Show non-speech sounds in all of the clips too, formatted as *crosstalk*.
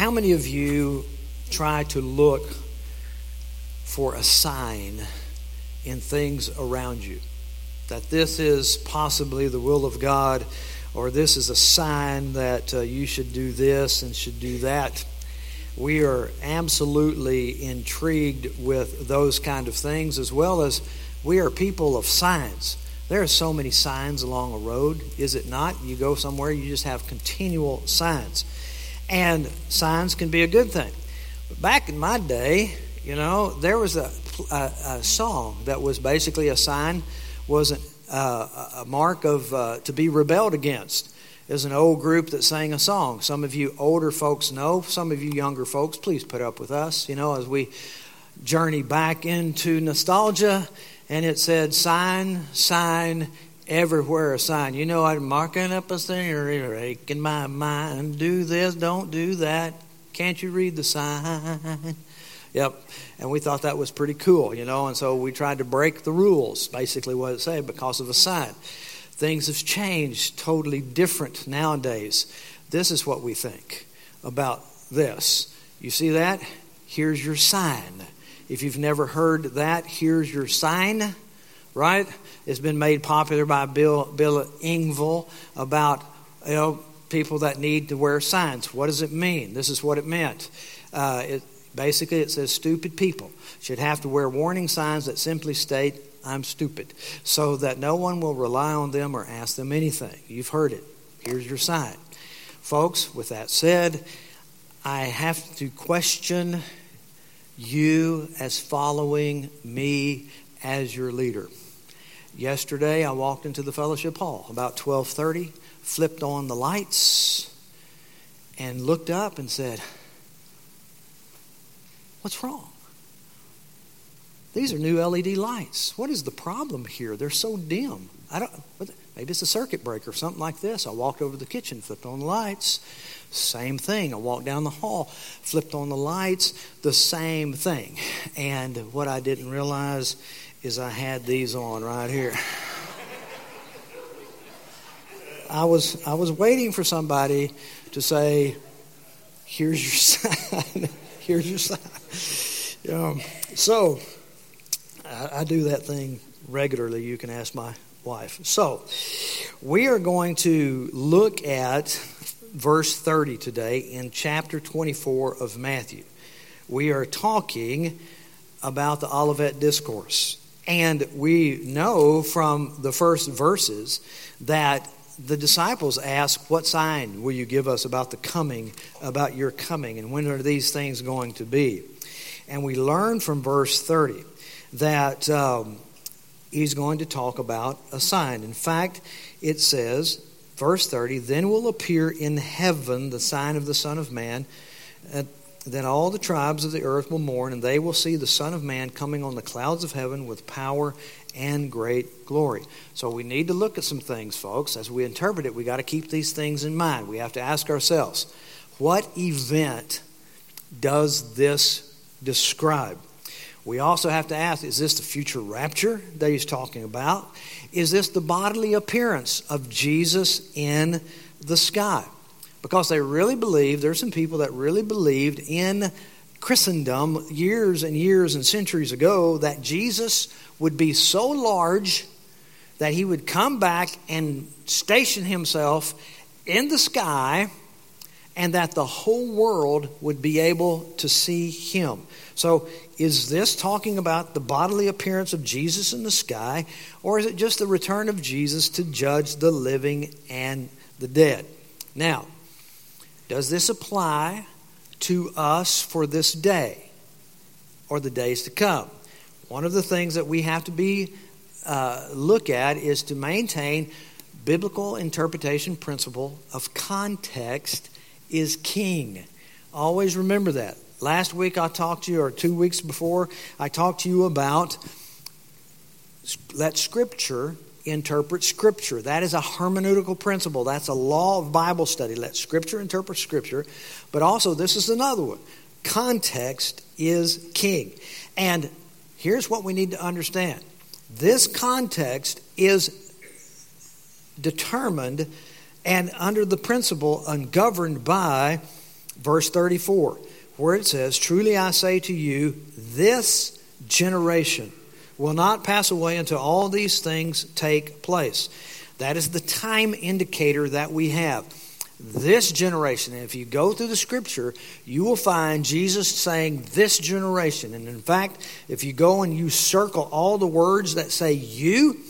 How many of you try to look for a sign in things around you? That this is possibly the will of God, or this is a sign that uh, you should do this and should do that. We are absolutely intrigued with those kind of things, as well as we are people of signs. There are so many signs along a road, is it not? You go somewhere, you just have continual signs. And signs can be a good thing. But back in my day, you know, there was a, a, a song that was basically a sign, was an, uh, a mark of uh, to be rebelled against. Is an old group that sang a song. Some of you older folks know. Some of you younger folks, please put up with us. You know, as we journey back into nostalgia, and it said, "Sign, sign, everywhere a sign. You know, I'm marking up a scenery, in my mind. Do this, don't do that. Can't you read the sign? Yep. And we thought that was pretty cool, you know, and so we tried to break the rules, basically what it said, because of a sign. Things have changed totally different nowadays. This is what we think about this. You see that? Here's your sign. If you've never heard that, here's your sign right? It's been made popular by Bill, Bill Engvall about you know, people that need to wear signs. What does it mean? This is what it meant. Uh, it, basically, it says stupid people should have to wear warning signs that simply state, I'm stupid, so that no one will rely on them or ask them anything. You've heard it. Here's your sign. Folks, with that said, I have to question you as following me as your leader. Yesterday, I walked into the fellowship hall about 12:30, flipped on the lights, and looked up and said, "What's wrong? These are new LED lights. What is the problem here? They're so dim. I don't. Maybe it's a circuit breaker, or something like this." I walked over to the kitchen, flipped on the lights. Same thing. I walked down the hall, flipped on the lights, the same thing. And what I didn't realize is I had these on right here. I was I was waiting for somebody to say, "Here's your *laughs* sign. Here's your sign." Um, so I, I do that thing regularly. You can ask my wife. So we are going to look at verse 30 today in chapter 24 of Matthew. We are talking about the Olivet Discourse. And we know from the first verses that the disciples ask, What sign will you give us about the coming, about your coming, and when are these things going to be? And we learn from verse 30 that um, he's going to talk about a sign. In fact, it says, verse 30, Then will appear in heaven the sign of the Son of Man. Then all the tribes of the earth will mourn, and they will see the Son of Man coming on the clouds of heaven with power and great glory. So we need to look at some things, folks. As we interpret it, we got to keep these things in mind. We have to ask ourselves, what event does this describe? We also have to ask, is this the future rapture that he's talking about? Is this the bodily appearance of Jesus in the sky? because they really believed, there's some people that really believed in Christendom years and years and centuries ago that Jesus would be so large that he would come back and station himself in the sky and that the whole world would be able to see him. So, is this talking about the bodily appearance of Jesus in the sky, or is it just the return of Jesus to judge the living and the dead? Now, does this apply to us for this day or the days to come? One of the things that we have to be uh, look at is to maintain biblical interpretation principle of context is king. Always remember that. Last week I talked to you, or two weeks before, I talked to you about let Scripture interpret Scripture. That is a hermeneutical principle. That's a law of Bible study. Let Scripture interpret Scripture. But also, this is another one context is king. And here's what we need to understand this context is determined and under the principle and governed by verse 34, where it says, Truly I say to you, this generation will not pass away until all these things take place. That is the time indicator that we have. This generation, and if you go through the scripture, you will find Jesus saying this generation. And in fact, if you go and you circle all the words that say you,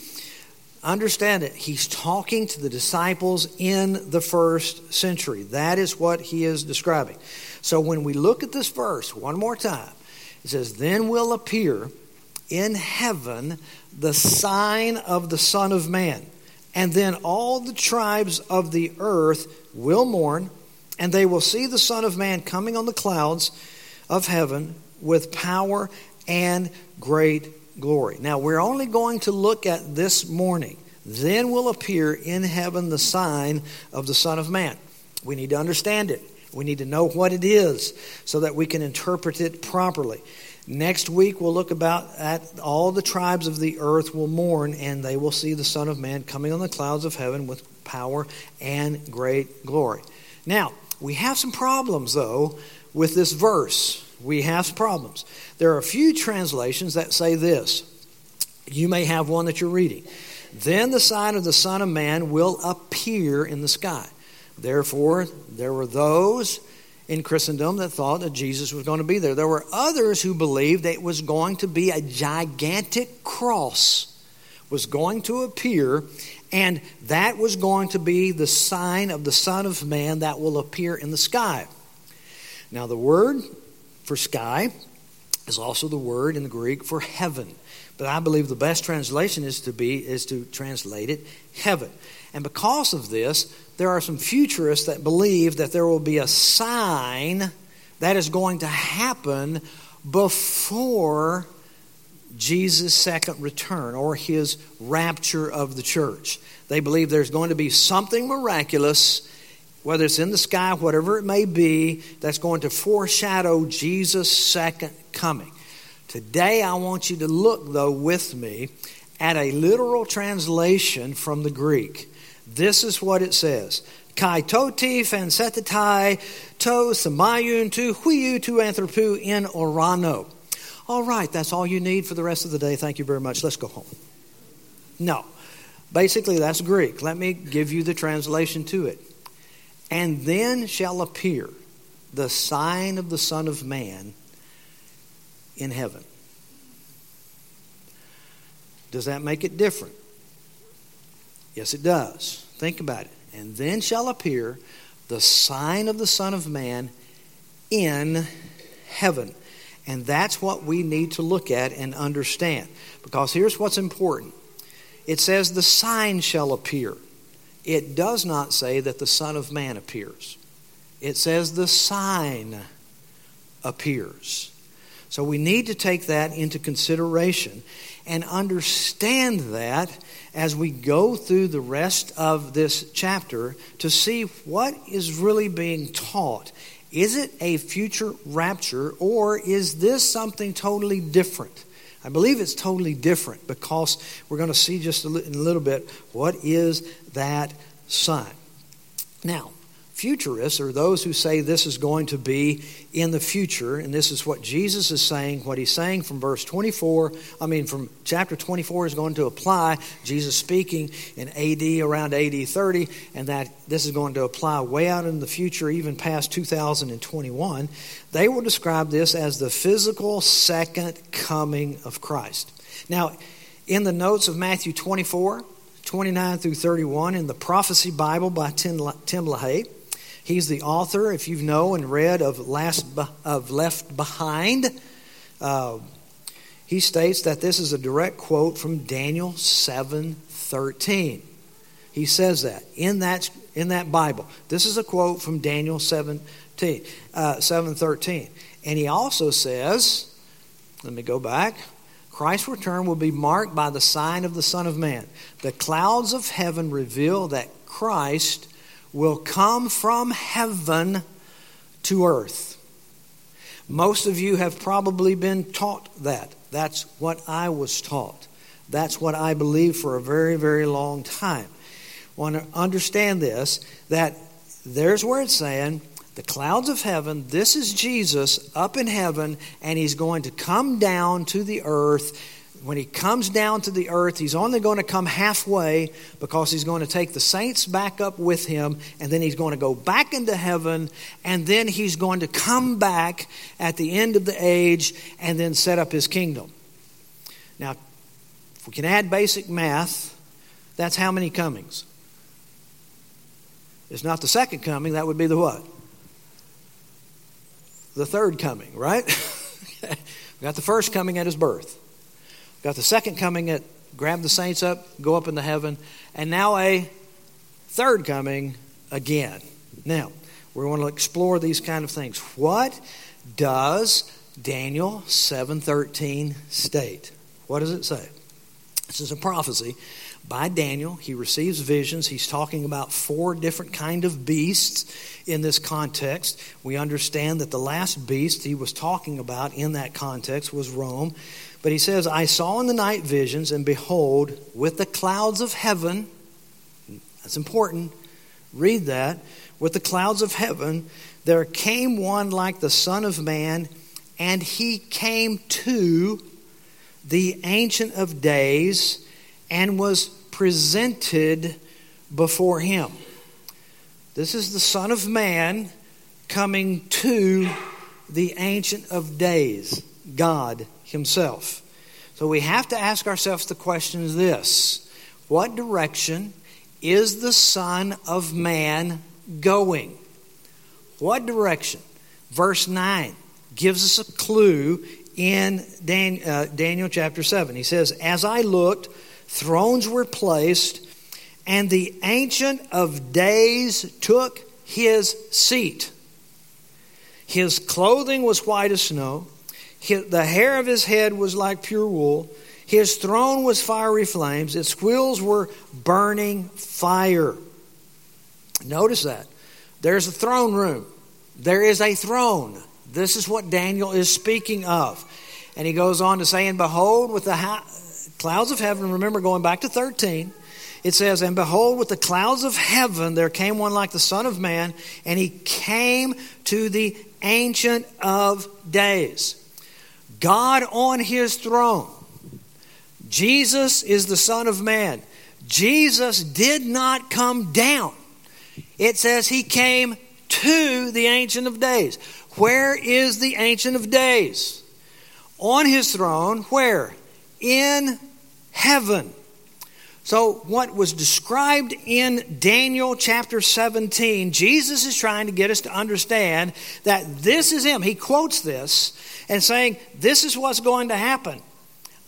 understand it. He's talking to the disciples in the first century. That is what he is describing. So when we look at this verse one more time, it says, Then will appear in heaven the sign of the Son of Man. And then all the tribes of the earth will mourn, and they will see the Son of Man coming on the clouds of heaven with power and great glory. Now, we're only going to look at this morning. Then will appear in heaven the sign of the Son of Man. We need to understand it. We need to know what it is so that we can interpret it properly. Next week, we'll look about at all the tribes of the earth will mourn, and they will see the Son of Man coming on the clouds of heaven with power and great glory. Now, we have some problems, though, with this verse. We have problems. There are a few translations that say this. You may have one that you're reading. Then the sign of the Son of Man will appear in the sky. Therefore, there were those in Christendom that thought that Jesus was going to be there. There were others who believed that it was going to be a gigantic cross was going to appear and that was going to be the sign of the Son of Man that will appear in the sky. Now, the word for sky is also the word in the Greek for heaven. But I believe the best translation is to be is to translate it heaven. And because of this, there are some futurists that believe that there will be a sign that is going to happen before Jesus' second return or his rapture of the church. They believe there's going to be something miraculous, whether it's in the sky, whatever it may be, that's going to foreshadow Jesus' second coming. Today, I want you to look, though, with me at a literal translation from the Greek. This is what it says. Kai toti fansetetai to samayun tu huiu tu anthropu in orano. All right, that's all you need for the rest of the day. Thank you very much. Let's go home. No. Basically, that's Greek. Let me give you the translation to it. And then shall appear the sign of the Son of Man in heaven. Does that make it different? Yes, it does. Think about it. And then shall appear the sign of the Son of Man in heaven. And that's what we need to look at and understand. Because here's what's important it says, The sign shall appear. It does not say that the Son of Man appears, it says, The sign appears. So we need to take that into consideration and understand that as we go through the rest of this chapter to see what is really being taught is it a future rapture or is this something totally different? I believe it's totally different because we're going to see just in a little bit what is that sign. Now, futurists or those who say this is going to be in the future, and this is what Jesus is saying, what he's saying from verse 24, I mean, from chapter 24 is going to apply. Jesus speaking in AD around AD 30, and that this is going to apply way out in the future, even past 2021. They will describe this as the physical second coming of Christ. Now, in the notes of Matthew 24, 29 through 31 in the Prophecy Bible by Tim LaHaye, He's the author, if you've know and read, of, Last, of Left Behind. Uh, he states that this is a direct quote from Daniel 7:13. He says that in that in that Bible. This is a quote from Daniel 17, uh, 7:13. And he also says, let me go back. Christ's return will be marked by the sign of the Son of Man. The clouds of heaven reveal that Christ will come from heaven to earth. Most of you have probably been taught that. That's what I was taught. That's what I believed for a very, very long time. Want to understand this that there's where it's saying the clouds of heaven. This is Jesus up in heaven, and he's going to come down to the earth. When he comes down to the earth, he's only going to come halfway because he's going to take the saints back up with him, and then he's going to go back into heaven, and then he's going to come back at the end of the age and then set up his kingdom. Now, if we can add basic math, that's how many comings? It's not the second coming, that would be the what? the third coming, right? *laughs* we got the first coming at his birth. Got the second coming at grab the saints up, go up into heaven, and now a third coming again. Now, we want to explore these kind of things. What does Daniel 7:13 state? What does it say? This is a prophecy by Daniel. He receives visions. He's talking about four different kind of beasts in this context. We understand that the last beast he was talking about in that context was Rome. But he says, I saw in the night visions, and behold, with the clouds of heaven, that's important, read that, with the clouds of heaven, there came one like the Son of Man, and he came to the Ancient of Days and was presented before him. This is the Son of Man coming to the Ancient of Days, God Himself. So we have to ask ourselves the question is this What direction is the Son of Man going? What direction? Verse 9 gives us a clue in uh, Daniel chapter 7. He says, As I looked, thrones were placed, and the Ancient of Days took his seat. His clothing was white as snow, the hair of his head was like pure wool. His throne was fiery flames, its wheels were burning fire. Notice that. There's a throne room. There is a throne. This is what Daniel is speaking of. And he goes on to say, And behold, with the clouds of heaven, remember going back to 13, it says, And behold, with the clouds of heaven there came one like the Son of Man, and he came to the Ancient of Days. God on his throne. Jesus is the Son of Man. Jesus did not come down. It says he came to the Ancient of Days. Where is the Ancient of Days? On his throne, where? In heaven. So, what was described in Daniel chapter 17, Jesus is trying to get us to understand that this is Him. He quotes this and saying, This is what's going to happen.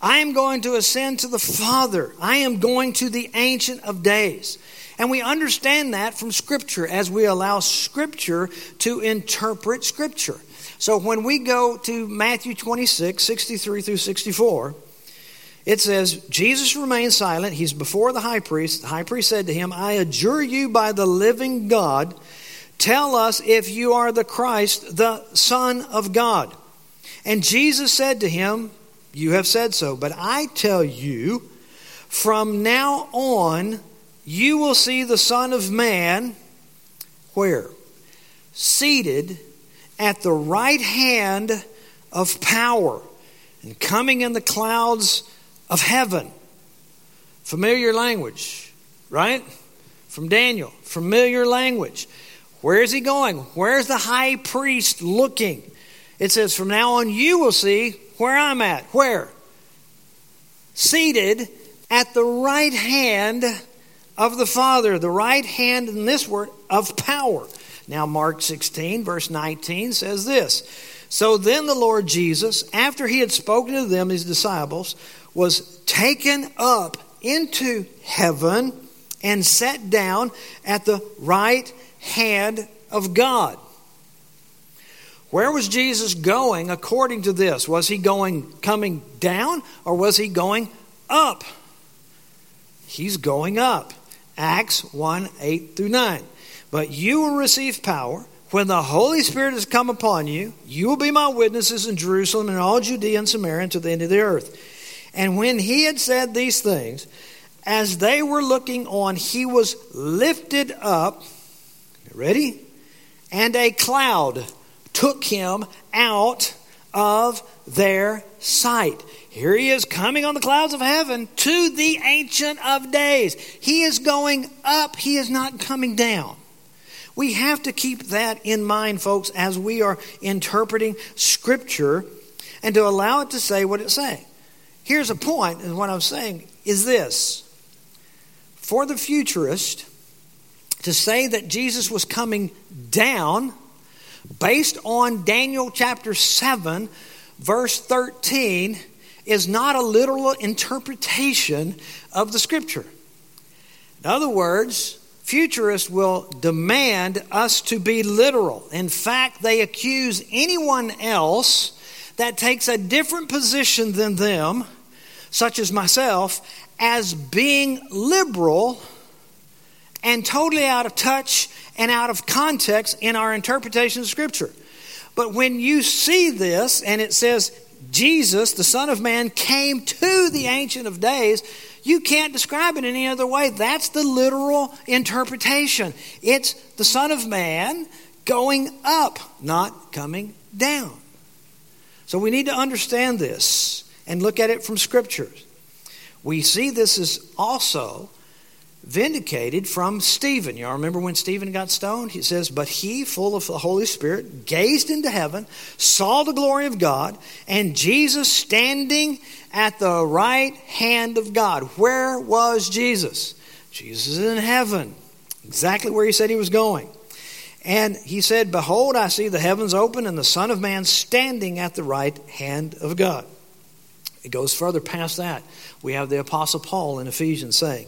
I am going to ascend to the Father, I am going to the Ancient of Days. And we understand that from Scripture as we allow Scripture to interpret Scripture. So, when we go to Matthew 26, 63 through 64, it says, Jesus remained silent. He's before the high priest. The high priest said to him, I adjure you by the living God, tell us if you are the Christ, the Son of God. And Jesus said to him, You have said so, but I tell you, from now on, you will see the Son of Man, where? Seated at the right hand of power and coming in the clouds of heaven. Familiar language, right? From Daniel, familiar language. Where is he going? Where's the high priest looking? It says, From now on, you will see where I'm at. Where? Seated at the right hand of the Father. The right hand in this word of power. Now, Mark 16, verse 19 says this So then the Lord Jesus, after he had spoken to them, his disciples, was taken up into heaven and set down at the right hand of God. Where was Jesus going according to this? Was he going coming down or was he going up? He's going up. Acts 1 8 through 9. But you will receive power when the Holy Spirit has come upon you. You will be my witnesses in Jerusalem and all Judea and Samaria and to the end of the earth. And when he had said these things, as they were looking on, he was lifted up. Ready? and a cloud took him out of their sight. Here he is coming on the clouds of heaven to the Ancient of Days. He is going up, he is not coming down. We have to keep that in mind, folks, as we are interpreting Scripture and to allow it to say what it's saying. Here's a point, and what I'm saying is this. For the futurist, to say that Jesus was coming down based on Daniel chapter 7, verse 13, is not a literal interpretation of the scripture. In other words, futurists will demand us to be literal. In fact, they accuse anyone else that takes a different position than them, such as myself, as being liberal and totally out of touch and out of context in our interpretation of Scripture. But when you see this and it says, Jesus, the Son of Man, came to the Ancient of Days, you can't describe it any other way. That's the literal interpretation. It's the Son of Man going up, not coming down. So we need to understand this and look at it from Scriptures. We see this is also vindicated from Stephen. Y'all remember when Stephen got stoned? He says, But he, full of the Holy Spirit, gazed into heaven, saw the glory of God, and Jesus standing at the right hand of God. Where was Jesus? Jesus is in heaven, exactly where he said he was going. And he said, Behold, I see the heavens open and the Son of Man standing at the right hand of God. It goes further past that. We have the Apostle Paul in Ephesians saying,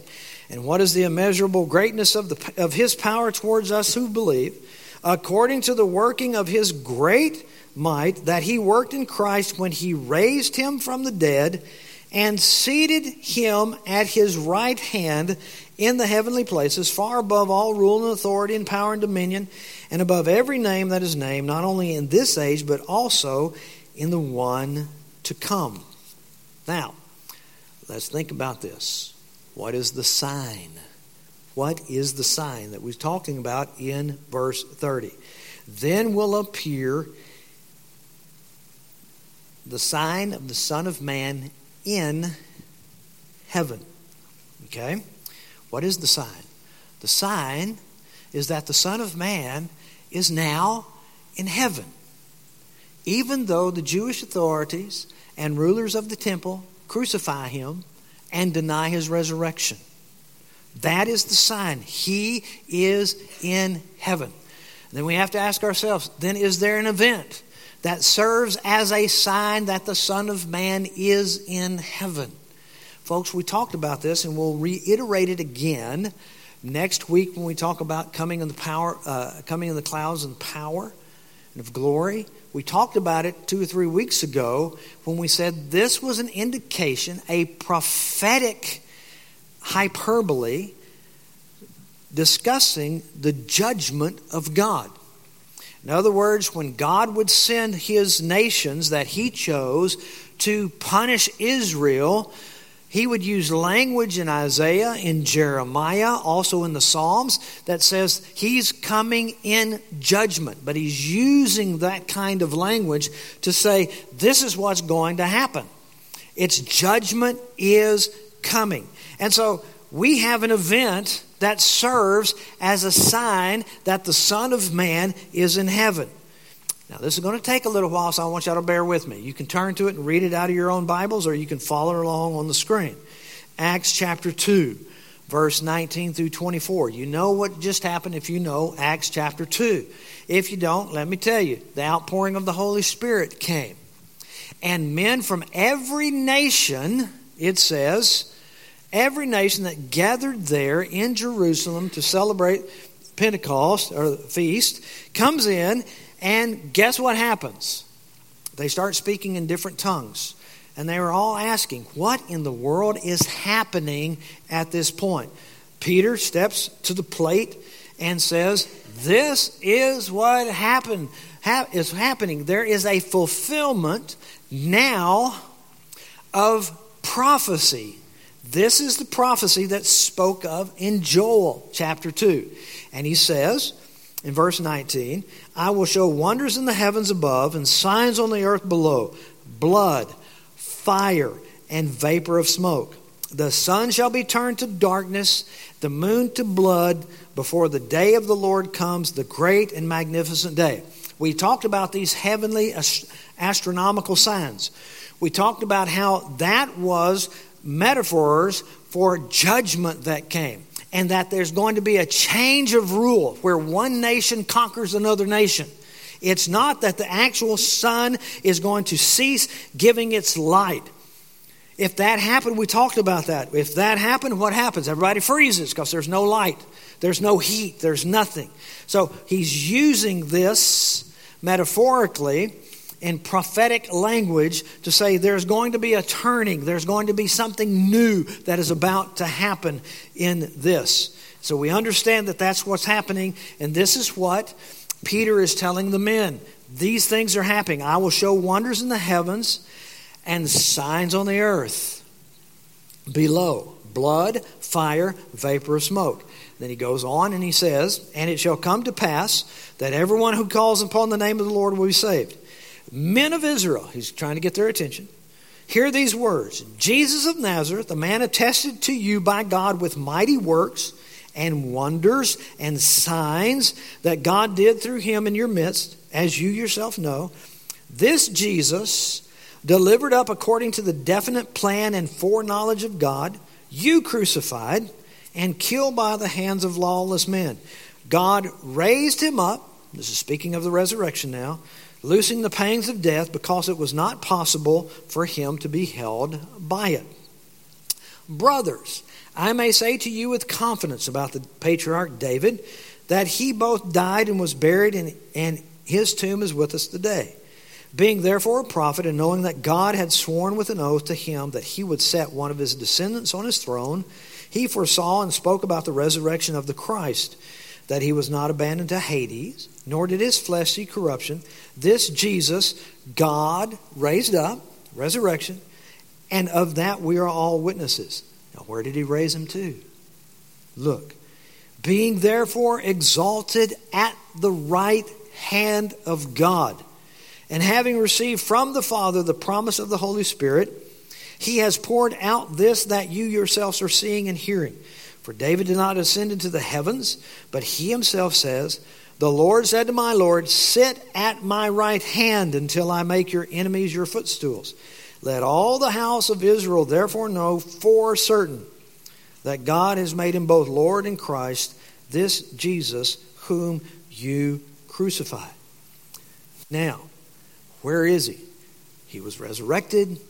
and what is the immeasurable greatness of, the, of his power towards us who believe, according to the working of his great might that he worked in Christ when he raised him from the dead and seated him at his right hand in the heavenly places, far above all rule and authority and power and dominion, and above every name that is named, not only in this age, but also in the one to come. Now, let's think about this. What is the sign? What is the sign that we're talking about in verse 30? Then will appear the sign of the Son of Man in heaven. Okay? What is the sign? The sign is that the Son of Man is now in heaven. Even though the Jewish authorities and rulers of the temple crucify him and deny his resurrection. That is the sign. He is in heaven. Then we have to ask ourselves then, is there an event that serves as a sign that the Son of Man is in heaven? Folks, we talked about this and we'll reiterate it again next week when we talk about coming in the power, uh, coming in the clouds and power and of glory. We talked about it two or three weeks ago when we said this was an indication, a prophetic hyperbole discussing the judgment of God. In other words, when God would send his nations that he chose to punish Israel he would use language in Isaiah, in Jeremiah, also in the Psalms that says he's coming in judgment. But he's using that kind of language to say this is what's going to happen. Its judgment is coming. And so we have an event that serves as a sign that the Son of Man is in heaven. Now, this is going to take a little while, so I want y'all to bear with me. You can turn to it and read it out of your own Bibles, or you can follow along on the screen. Acts chapter 2, verse 19 through 24. You know what just happened if you know Acts chapter 2. If you don't, let me tell you the outpouring of the Holy Spirit came. And men from every nation, it says, every nation that gathered there in Jerusalem to celebrate Pentecost or the feast comes in and guess what happens? They start speaking in different tongues. And they were all asking, What in the world is happening at this point? Peter steps to the plate and says, This is what happened, ha- is happening. There is a fulfillment now of prophecy. This is the prophecy that spoke of in Joel chapter 2. And he says, in verse 19, I will show wonders in the heavens above and signs on the earth below blood, fire, and vapor of smoke. The sun shall be turned to darkness, the moon to blood, before the day of the Lord comes, the great and magnificent day. We talked about these heavenly astronomical signs. We talked about how that was metaphors for judgment that came and that there's going to be a change of rule where one nation conquers another nation. It's not that the actual sun is going to cease giving its light. If that happened, we talked about that. If that happened, what happens? Everybody freezes because there's no light, there's no heat, there's nothing. So he's using this metaphorically in prophetic language to say there's going to be a turning, there's going to be something new that is about to happen in this. So we understand that that's what's happening, and this is what Peter is telling the men. These things are happening. I will show wonders in the heavens and signs on the earth below blood, fire, vapor of smoke. Then he goes on and he says, And it shall come to pass that everyone who calls upon the name of the Lord will be saved. Men of Israel, he's trying to get their attention. Hear these words Jesus of Nazareth, a man attested to you by God with mighty works and wonders and signs that God did through him in your midst, as you yourself know. This Jesus, delivered up according to the definite plan and foreknowledge of God, you crucified and killed by the hands of lawless men. God raised him up. This is speaking of the resurrection now loosing the pangs of death because it was not possible for him to be held by it. Brothers, I may say to you with confidence about the patriarch David that he both died and was buried, and, and his tomb is with us today. Being therefore a prophet, and knowing that God had sworn with an oath to him that he would set one of his descendants on his throne, he foresaw and spoke about the resurrection of the Christ that he was not abandoned to Hades, nor did his flesh see corruption. This Jesus, God raised up, resurrection, and of that we are all witnesses. Now, where did he raise him to? Look, being therefore exalted at the right hand of God, and having received from the Father the promise of the Holy Spirit, he has poured out this that you yourselves are seeing and hearing. For David did not ascend into the heavens, but he himself says, The Lord said to my Lord, Sit at my right hand until I make your enemies your footstools. Let all the house of Israel therefore know for certain that God has made him both Lord and Christ, this Jesus whom you crucified. Now, where is he? He was resurrected,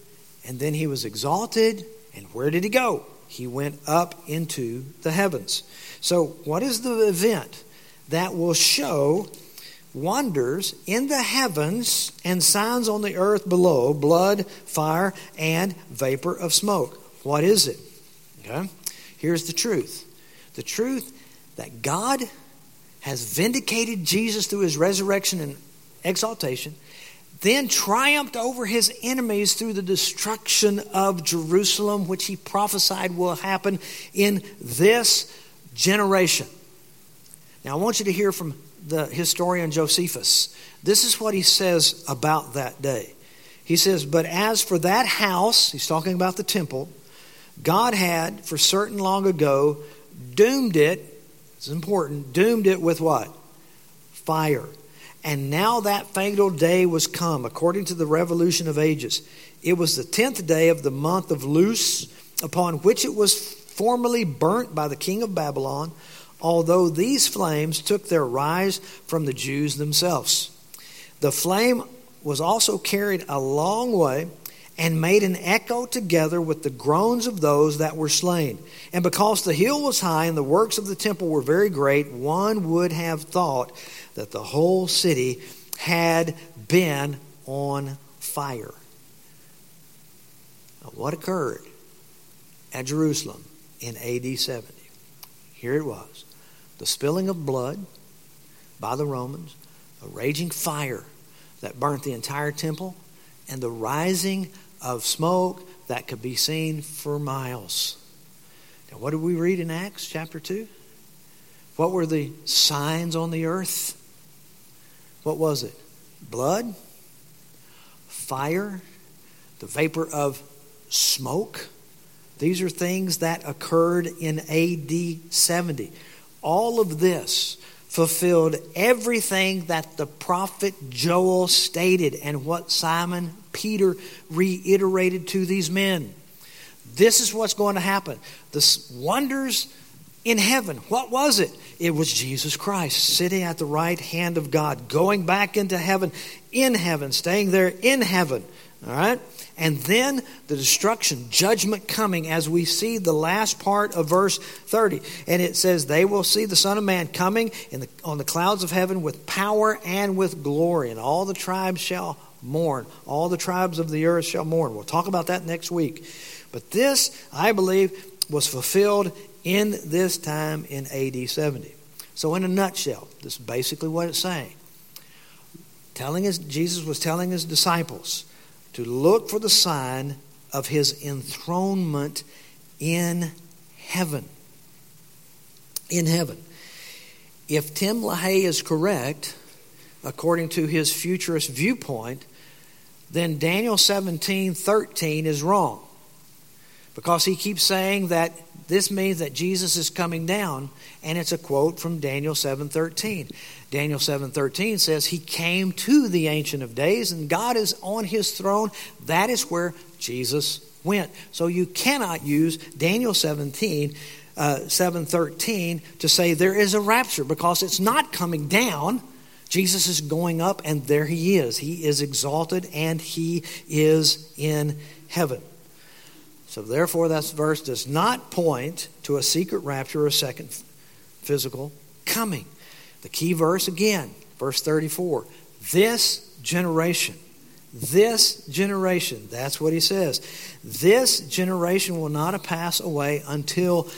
and then he was exalted, and where did he go? He went up into the heavens. So, what is the event that will show wonders in the heavens and signs on the earth below blood, fire, and vapor of smoke? What is it? Okay? Here's the truth the truth that God has vindicated Jesus through his resurrection and exaltation then triumphed over his enemies through the destruction of Jerusalem, which he prophesied will happen in this generation. Now, I want you to hear from the historian Josephus. This is what he says about that day. He says, But as for that house, he's talking about the temple, God had, for certain long ago, doomed it, it's important, doomed it with what? Fire and now that fatal day was come, according to the revolution of ages. It was the tenth day of the month of Lous, upon which it was formerly burnt by the king of Babylon, although these flames took their rise from the Jews themselves. The flame was also carried a long way and made an echo together with the groans of those that were slain. And because the hill was high and the works of the temple were very great, one would have thought that the whole city had been on fire. Now, what occurred at Jerusalem in AD 70? Here it was the spilling of blood by the Romans, a raging fire that burnt the entire temple, and the rising of smoke that could be seen for miles. Now, what did we read in Acts chapter 2? What were the signs on the earth? What was it? Blood, fire, the vapor of smoke. These are things that occurred in AD 70. All of this fulfilled everything that the prophet Joel stated and what Simon Peter reiterated to these men. This is what's going to happen. The wonders in heaven. What was it? It was Jesus Christ sitting at the right hand of God, going back into heaven, in heaven, staying there in heaven. All right? And then the destruction, judgment coming as we see the last part of verse 30. And it says, They will see the Son of Man coming in the, on the clouds of heaven with power and with glory, and all the tribes shall mourn. All the tribes of the earth shall mourn. We'll talk about that next week. But this, I believe, was fulfilled in this time in AD 70. So, in a nutshell, this is basically what it's saying. Telling his, Jesus was telling his disciples to look for the sign of his enthronement in heaven. In heaven. If Tim LaHaye is correct, according to his futurist viewpoint, then Daniel 17 13 is wrong. Because he keeps saying that this means that Jesus is coming down, and it's a quote from Daniel 7:13. Daniel 7:13 says he came to the ancient of days and God is on his throne. That is where Jesus went. So you cannot use Daniel 17 uh, 7:13 to say there is a rapture because it's not coming down. Jesus is going up and there he is. He is exalted and he is in heaven. So, therefore, that verse does not point to a secret rapture or a second physical coming. The key verse again, verse 34 this generation, this generation, that's what he says. This generation will not pass away until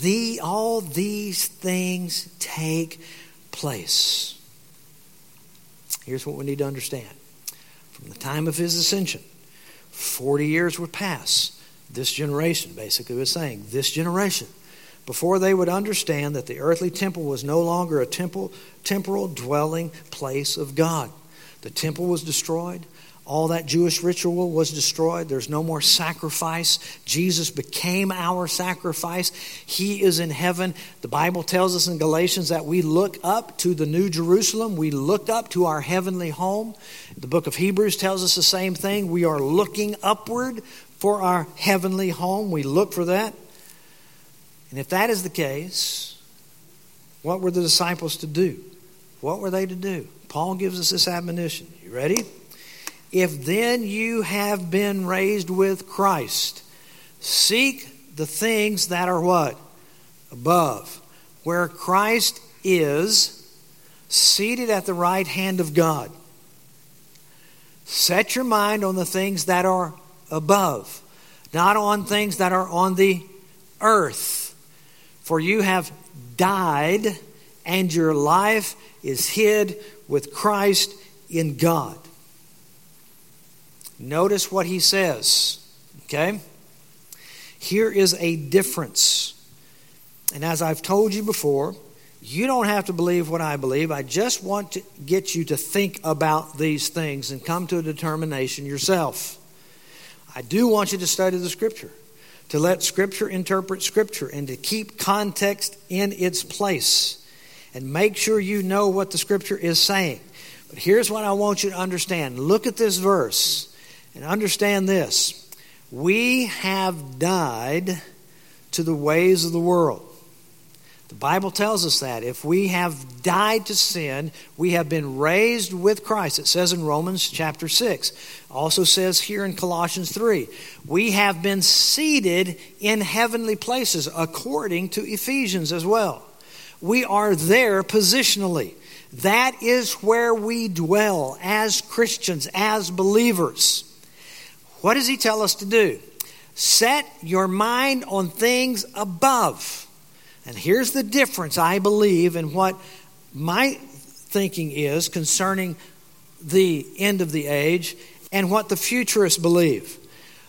the, all these things take place. Here's what we need to understand. From the time of his ascension, 40 years would pass this generation, basically, was saying, this generation, before they would understand that the earthly temple was no longer a temple, temporal dwelling place of God. The temple was destroyed. All that Jewish ritual was destroyed. There's no more sacrifice. Jesus became our sacrifice. He is in heaven. The Bible tells us in Galatians that we look up to the New Jerusalem. We look up to our heavenly home. The book of Hebrews tells us the same thing. We are looking upward for our heavenly home. We look for that. And if that is the case, what were the disciples to do? What were they to do? Paul gives us this admonition. You ready? If then you have been raised with Christ, seek the things that are what? Above, where Christ is seated at the right hand of God. Set your mind on the things that are above, not on things that are on the earth. For you have died, and your life is hid with Christ in God. Notice what he says, okay? Here is a difference. And as I've told you before, you don't have to believe what I believe. I just want to get you to think about these things and come to a determination yourself. I do want you to study the Scripture, to let Scripture interpret Scripture, and to keep context in its place. And make sure you know what the Scripture is saying. But here's what I want you to understand look at this verse and understand this. We have died to the ways of the world. The Bible tells us that. If we have died to sin, we have been raised with Christ. It says in Romans chapter 6. Also says here in Colossians 3. We have been seated in heavenly places according to Ephesians as well. We are there positionally. That is where we dwell as Christians, as believers. What does he tell us to do? Set your mind on things above and here's the difference, I believe, in what my thinking is concerning the end of the age and what the futurists believe.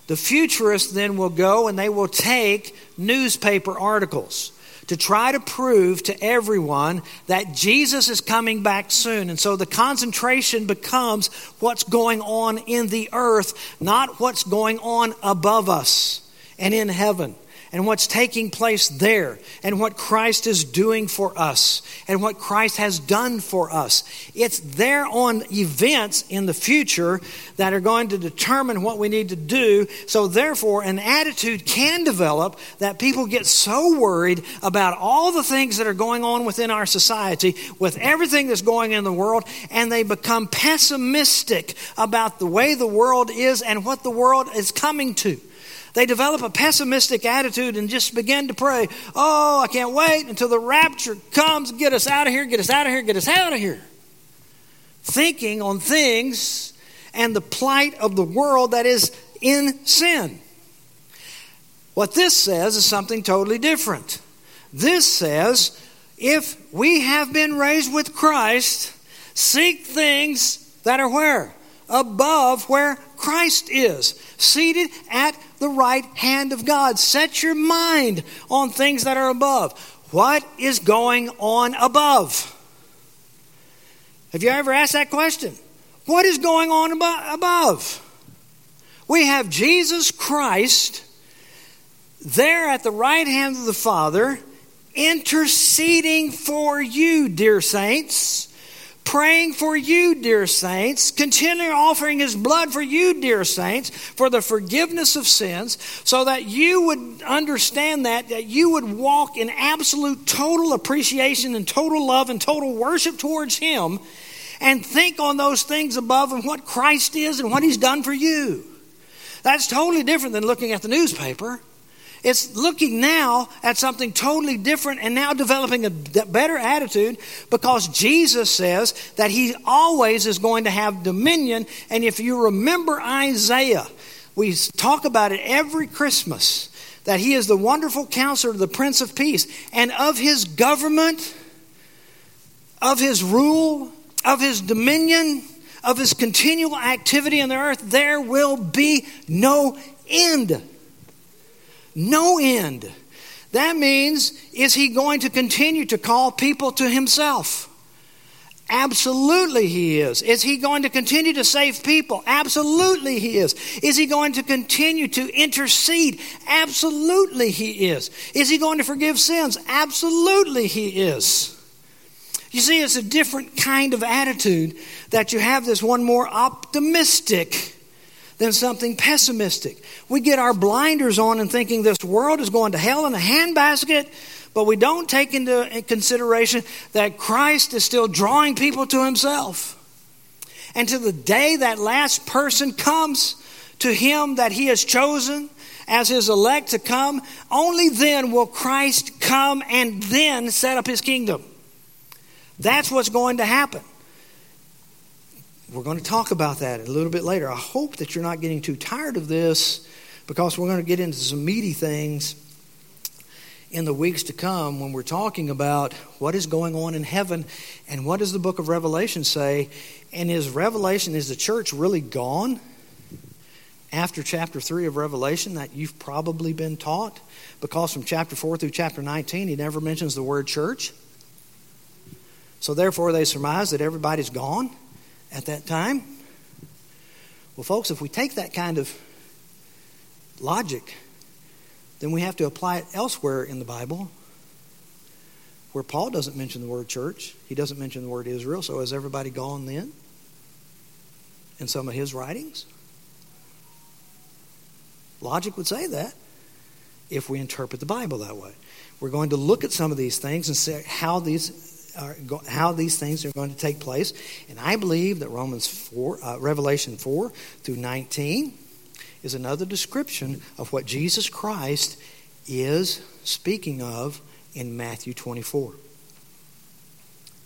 The futurists then will go and they will take newspaper articles to try to prove to everyone that Jesus is coming back soon. And so the concentration becomes what's going on in the earth, not what's going on above us and in heaven and what's taking place there and what Christ is doing for us and what Christ has done for us. It's there on events in the future that are going to determine what we need to do. So, therefore, an attitude can develop that people get so worried about all the things that are going on within our society, with everything that's going in the world, and they become pessimistic about the way the world is and what the world is coming to. They develop a pessimistic attitude and just begin to pray, Oh, I can't wait until the rapture comes. Get us out of here, get us out of here, get us out of here. Thinking on things and the plight of the world that is in sin. What this says is something totally different. This says, if we have been raised with Christ, seek things that are where? Above where Christ is, seated at the right hand of God. Set your mind on things that are above. What is going on above? Have you ever asked that question? What is going on above? We have Jesus Christ there at the right hand of the Father, interceding for you, dear saints praying for you, dear saints, continually offering his blood for you, dear saints, for the forgiveness of sins, so that you would understand that, that you would walk in absolute total appreciation and total love and total worship towards him, and think on those things above and what Christ is and what he's done for you. That's totally different than looking at the newspaper. It's looking now at something totally different and now developing a better attitude because Jesus says that he always is going to have dominion. And if you remember Isaiah, we talk about it every Christmas that he is the wonderful counselor, the Prince of Peace, and of his government, of his rule, of his dominion, of his continual activity in the earth, there will be no end. No end. That means, is he going to continue to call people to himself? Absolutely, he is. Is he going to continue to save people? Absolutely, he is. Is he going to continue to intercede? Absolutely, he is. Is he going to forgive sins? Absolutely, he is. You see, it's a different kind of attitude that you have this one more optimistic than something pessimistic. We get our blinders on and thinking this world is going to hell in a handbasket, but we don't take into consideration that Christ is still drawing people to himself. And to the day that last person comes to him that he has chosen as his elect to come, only then will Christ come and then set up his kingdom. That's what's going to happen. We're going to talk about that a little bit later. I hope that you're not getting too tired of this because we're going to get into some meaty things in the weeks to come when we're talking about what is going on in heaven and what does the book of Revelation say. And is Revelation, is the church really gone after chapter 3 of Revelation that you've probably been taught? Because from chapter 4 through chapter 19, he never mentions the word church. So therefore, they surmise that everybody's gone at that time? Well, folks, if we take that kind of logic, then we have to apply it elsewhere in the Bible where Paul doesn't mention the word church. He doesn't mention the word Israel. So has everybody gone then in some of his writings? Logic would say that if we interpret the Bible that way. We're going to look at some of these things and see how these are, how these things are going to take place. And I believe that Romans 4, uh, Revelation 4 through 19 is another description of what Jesus Christ is speaking of in Matthew 24.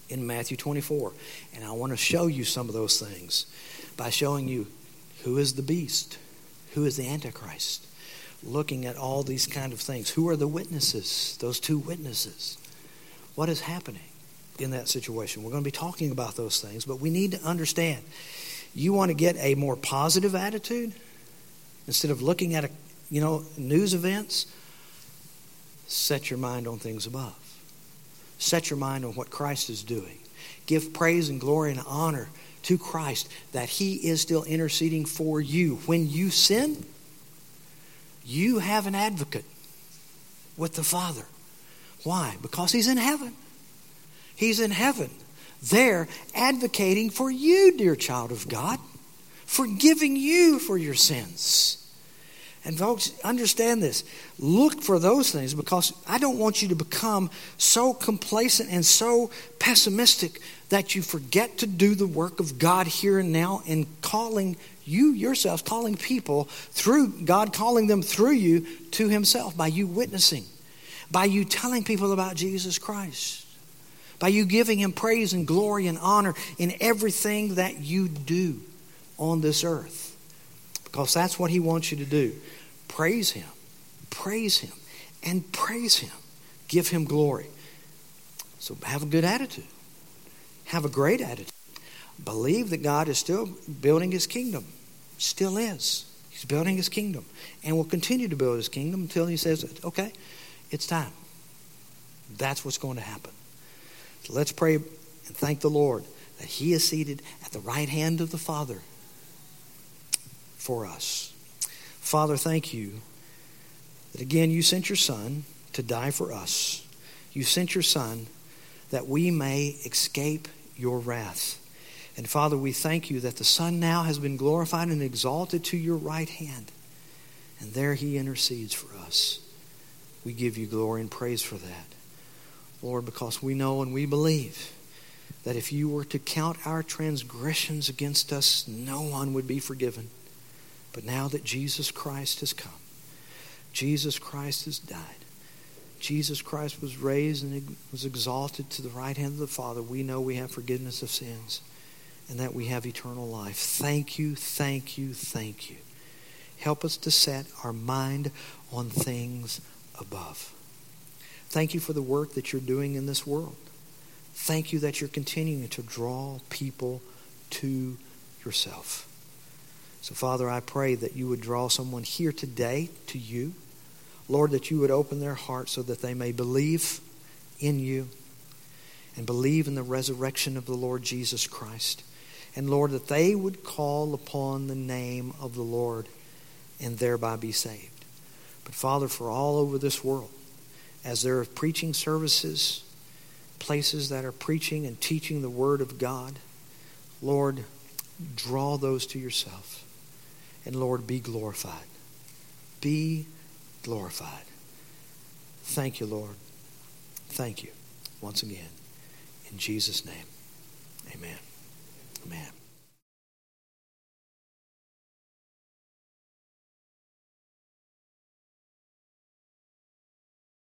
In Matthew 24. And I want to show you some of those things by showing you who is the beast, who is the Antichrist, looking at all these kind of things. Who are the witnesses, those two witnesses? What is happening? In that situation. We're going to be talking about those things, but we need to understand you want to get a more positive attitude instead of looking at a, you know news events Set your mind on things above. Set your mind on what Christ is doing. Give praise and glory and honor to Christ that He is still interceding for you. When you sin, you have an advocate with the Father. Why? Because He's in heaven. He's in heaven, there advocating for you, dear child of God, forgiving you for your sins. And folks, understand this. Look for those things because I don't want you to become so complacent and so pessimistic that you forget to do the work of God here and now in calling you yourself, calling people through God, calling them through you to Himself by you witnessing, by you telling people about Jesus Christ, by you giving Him praise and glory and honor in everything that you do on this earth. Because that's what He wants you to do. Praise Him, praise Him, and praise Him. Give Him glory. So have a good attitude. Have a great attitude. Believe that God is still building His kingdom. Still is. He's building His kingdom and will continue to build His kingdom until He says, okay, it's time. That's what's going to happen. So let's pray and thank the Lord that He is seated at the right hand of the Father for us. Father, thank you that again you sent your Son to die for us. You sent your Son that we may escape your wrath. And Father, we thank you that the Son now has been glorified and exalted to your right hand. And there he intercedes for us. We give you glory and praise for that. Lord, because we know and we believe that if you were to count our transgressions against us, no one would be forgiven. But now that Jesus Christ has come, Jesus Christ has died, Jesus Christ was raised and was exalted to the right hand of the Father, we know we have forgiveness of sins and that we have eternal life. Thank you, thank you, thank you. Help us to set our mind on things above. Thank you for the work that you're doing in this world. Thank you that you're continuing to draw people to yourself. So, Father, I pray that you would draw someone here today to you. Lord, that you would open their heart so that they may believe in you and believe in the resurrection of the Lord Jesus Christ. And Lord, that they would call upon the name of the Lord and thereby be saved. But Father, for all over this world, as there are preaching services, places that are preaching and teaching the Word of God, Lord, draw those to yourself. And Lord, be glorified. Be glorified. Thank you, Lord. Thank you once again. In Jesus' name, amen.